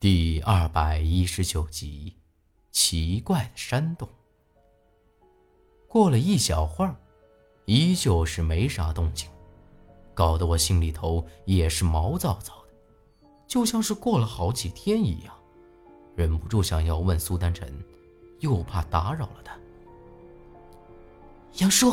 第二百一十九集，奇怪的山洞。过了一小会儿，依旧是没啥动静，搞得我心里头也是毛躁躁的，就像是过了好几天一样，忍不住想要问苏丹晨，又怕打扰了他。杨叔，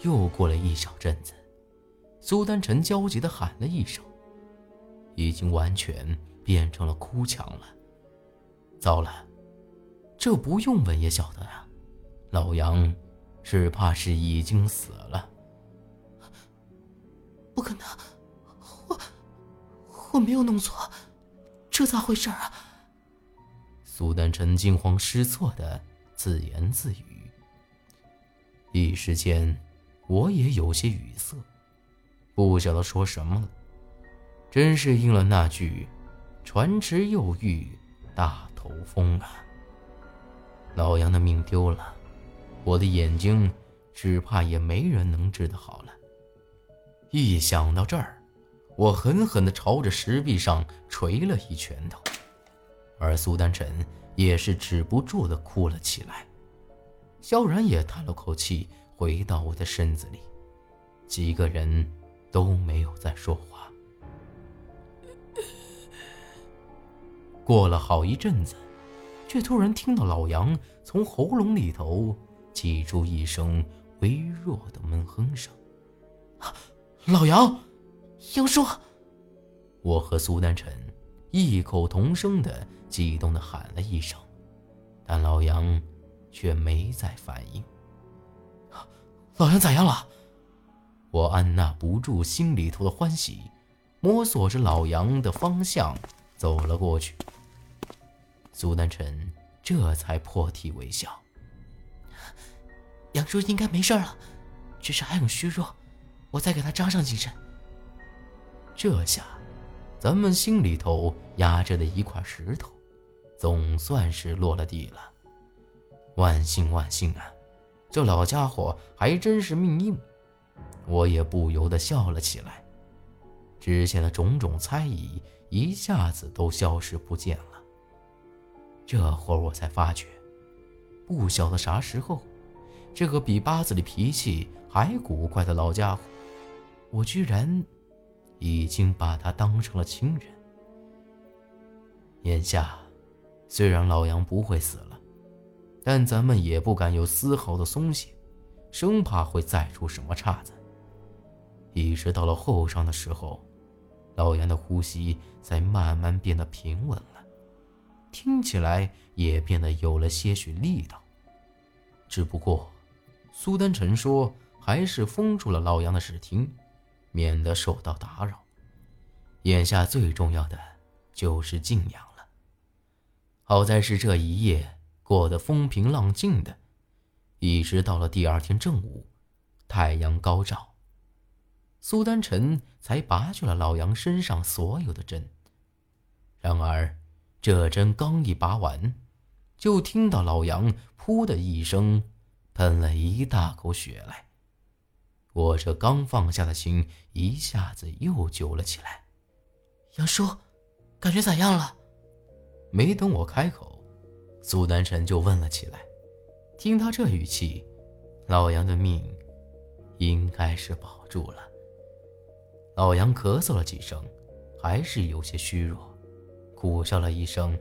又过了一小阵子，苏丹晨焦急的喊了一声，已经完全。变成了哭墙了。糟了，这不用问也晓得呀，老杨只怕是已经死了。不可能，我我没有弄错，这咋回事啊？苏丹晨惊慌失措的自言自语，一时间我也有些语塞，不晓得说什么了。真是应了那句。船迟又遇大头风啊！老杨的命丢了，我的眼睛只怕也没人能治得好了。一想到这儿，我狠狠地朝着石壁上捶了一拳头，而苏丹晨也是止不住地哭了起来。萧然也叹了口气，回到我的身子里，几个人都没有再说话。过了好一阵子，却突然听到老杨从喉咙里头挤出一声微弱的闷哼声。老杨，杨叔！我和苏丹晨异口同声的激动的喊了一声，但老杨却没再反应。老杨咋样了？我按捺不住心里头的欢喜，摸索着老杨的方向走了过去。苏南辰这才破涕为笑。杨叔应该没事了，只是还很虚弱，我再给他扎上几针。这下，咱们心里头压着的一块石头，总算是落了地了。万幸万幸啊！这老家伙还真是命硬。我也不由得笑了起来，之前的种种猜疑一下子都消失不见了。这会儿我才发觉，不晓得啥时候，这个比八子里脾气还古怪的老家伙，我居然已经把他当成了亲人。眼下，虽然老杨不会死了，但咱们也不敢有丝毫的松懈，生怕会再出什么岔子。一直到了后晌的时候，老杨的呼吸才慢慢变得平稳了。听起来也变得有了些许力道，只不过，苏丹臣说还是封住了老杨的视听，免得受到打扰。眼下最重要的就是静养了。好在是这一夜过得风平浪静的，一直到了第二天正午，太阳高照，苏丹臣才拔去了老杨身上所有的针。然而。这针刚一拔完，就听到老杨“噗”的一声，喷了一大口血来。我这刚放下的心一下子又揪了起来。杨叔，感觉咋样了？没等我开口，苏丹辰就问了起来。听他这语气，老杨的命应该是保住了。老杨咳嗽了几声，还是有些虚弱。苦笑了一声，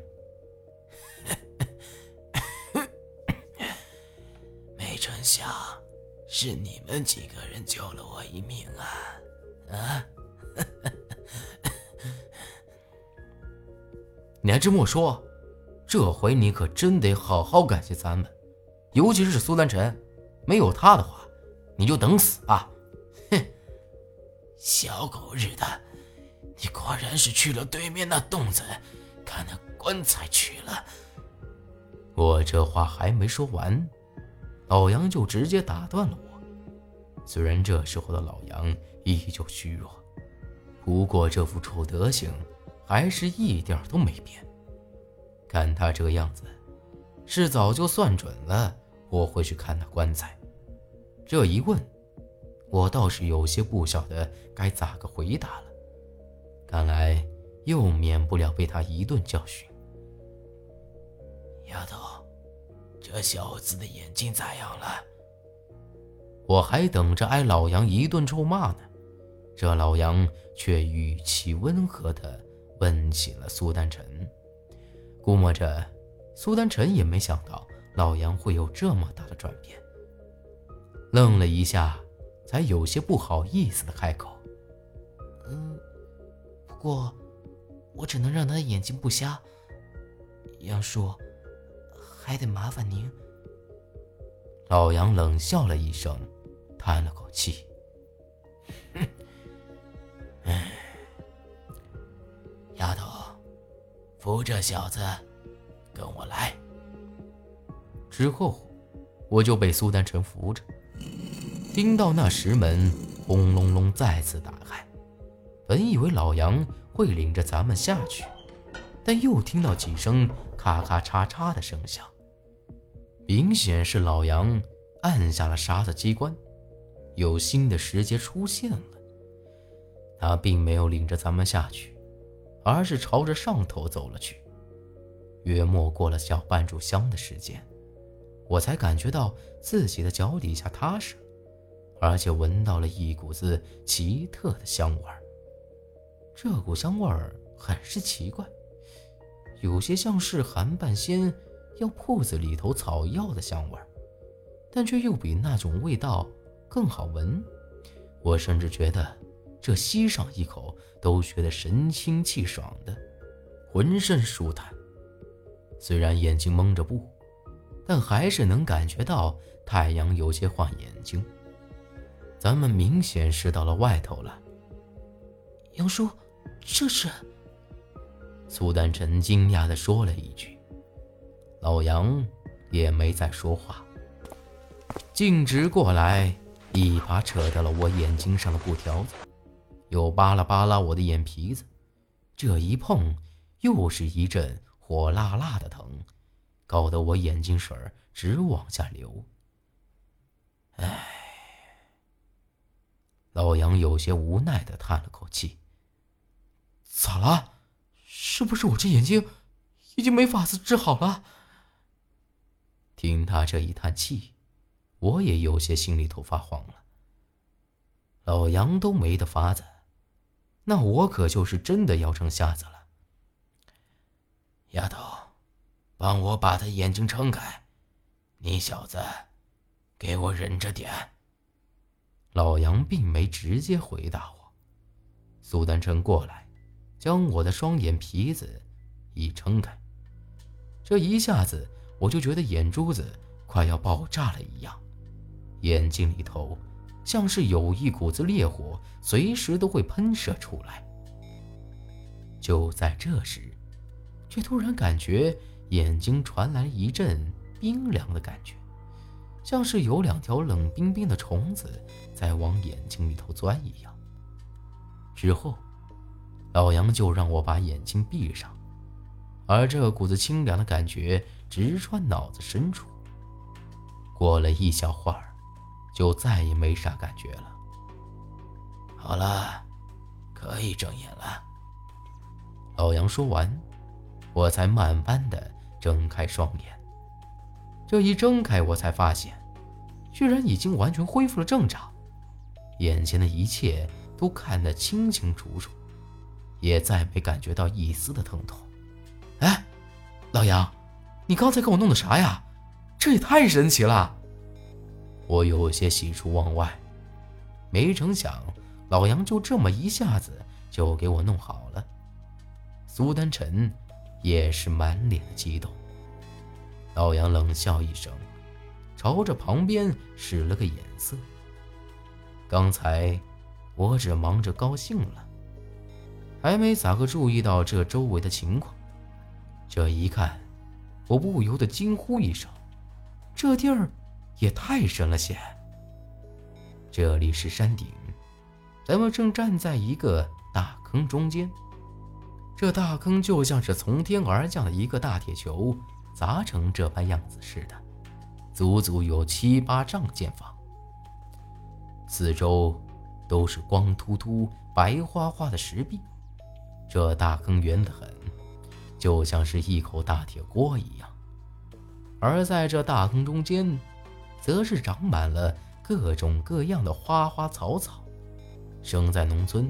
没成想是你们几个人救了我一命啊！啊！你还这么说，这回你可真得好好感谢咱们，尤其是苏丹臣，没有他的话，你就等死吧！哼，小狗日的！你果然是去了对面那洞子，看那棺材去了。我这话还没说完，老杨就直接打断了我。虽然这时候的老杨依旧虚弱，不过这副臭德行还是一点都没变。看他这个样子，是早就算准了我会去看那棺材。这一问，我倒是有些不晓得该咋个回答了。看来又免不了被他一顿教训。丫头，这小子的眼睛咋样了？我还等着挨老杨一顿臭骂呢，这老杨却语气温和的问起了苏丹晨。估摸着，苏丹晨也没想到老杨会有这么大的转变，愣了一下，才有些不好意思的开口：“嗯，不过我只能让他的眼睛不瞎。杨叔，还得麻烦您。”老杨冷笑了一声。叹了口气，哼，丫头，扶这小子，跟我来。之后，我就被苏丹臣扶着，听到那石门轰隆隆再次打。本以为老杨会领着咱们下去，但又听到几声咔咔嚓嚓的声响，明显是老杨按下了沙子机关。有新的石阶出现了，他并没有领着咱们下去，而是朝着上头走了去。约莫过了小半炷香的时间，我才感觉到自己的脚底下踏实，而且闻到了一股子奇特的香味儿。这股香味儿很是奇怪，有些像是韩半仙药铺子里头草药的香味儿，但却又比那种味道。更好闻，我甚至觉得这吸上一口都觉得神清气爽的，浑身舒坦。虽然眼睛蒙着布，但还是能感觉到太阳有些晃眼睛。咱们明显是到了外头了。杨叔，这是？苏丹臣惊讶地说了一句，老杨也没再说话，径直过来。一把扯掉了我眼睛上的布条子，又扒拉扒拉我的眼皮子，这一碰又是一阵火辣辣的疼，搞得我眼睛水直往下流。唉，老杨有些无奈的叹了口气：“咋了？是不是我这眼睛已经没法子治好了？”听他这一叹气。我也有些心里头发慌了。老杨都没得法子，那我可就是真的要成瞎子了。丫头，帮我把他眼睛撑开，你小子，给我忍着点。老杨并没直接回答我，苏丹成过来，将我的双眼皮子一撑开，这一下子我就觉得眼珠子快要爆炸了一样。眼睛里头像是有一股子烈火，随时都会喷射出来。就在这时，却突然感觉眼睛传来一阵冰凉的感觉，像是有两条冷冰冰的虫子在往眼睛里头钻一样。之后，老杨就让我把眼睛闭上，而这股子清凉的感觉直穿脑子深处。过了一小会儿。就再也没啥感觉了。好了，可以睁眼了。老杨说完，我才慢慢的睁开双眼。这一睁开，我才发现，居然已经完全恢复了正常，眼前的一切都看得清清楚楚，也再没感觉到一丝的疼痛。哎，老杨，你刚才给我弄的啥呀？这也太神奇了！我有些喜出望外，没成想老杨就这么一下子就给我弄好了。苏丹晨也是满脸的激动。老杨冷笑一声，朝着旁边使了个眼色。刚才我只忙着高兴了，还没咋个注意到这周围的情况。这一看，我不由得惊呼一声：“这地儿！”也太深了些。这里是山顶，咱们正站在一个大坑中间。这大坑就像是从天而降的一个大铁球，砸成这般样子似的，足足有七八丈见方。四周都是光秃秃、白花花的石壁，这大坑圆得很，就像是一口大铁锅一样。而在这大坑中间，则是长满了各种各样的花花草草。生在农村，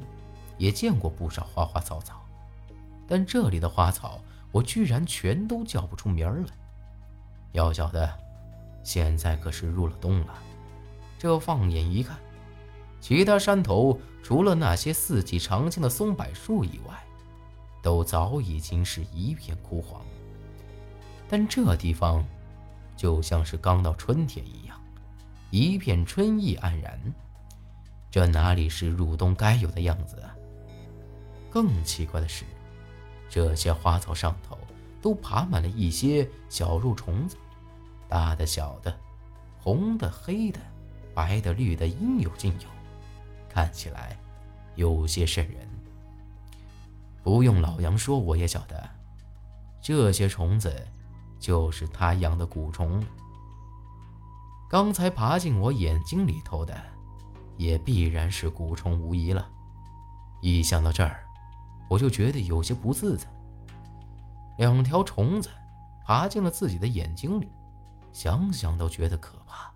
也见过不少花花草草，但这里的花草，我居然全都叫不出名儿来。要晓得，现在可是入了冬了。这放眼一看，其他山头除了那些四季常青的松柏树以外，都早已经是一片枯黄。但这地方，就像是刚到春天一样，一片春意盎然。这哪里是入冬该有的样子啊？更奇怪的是，这些花草上头都爬满了一些小肉虫子，大的、小的，红的、黑的。白的、绿的，应有尽有，看起来有些瘆人。不用老杨说，我也晓得，这些虫子就是他养的蛊虫。刚才爬进我眼睛里头的，也必然是蛊虫无疑了。一想到这儿，我就觉得有些不自在。两条虫子爬进了自己的眼睛里，想想都觉得可怕。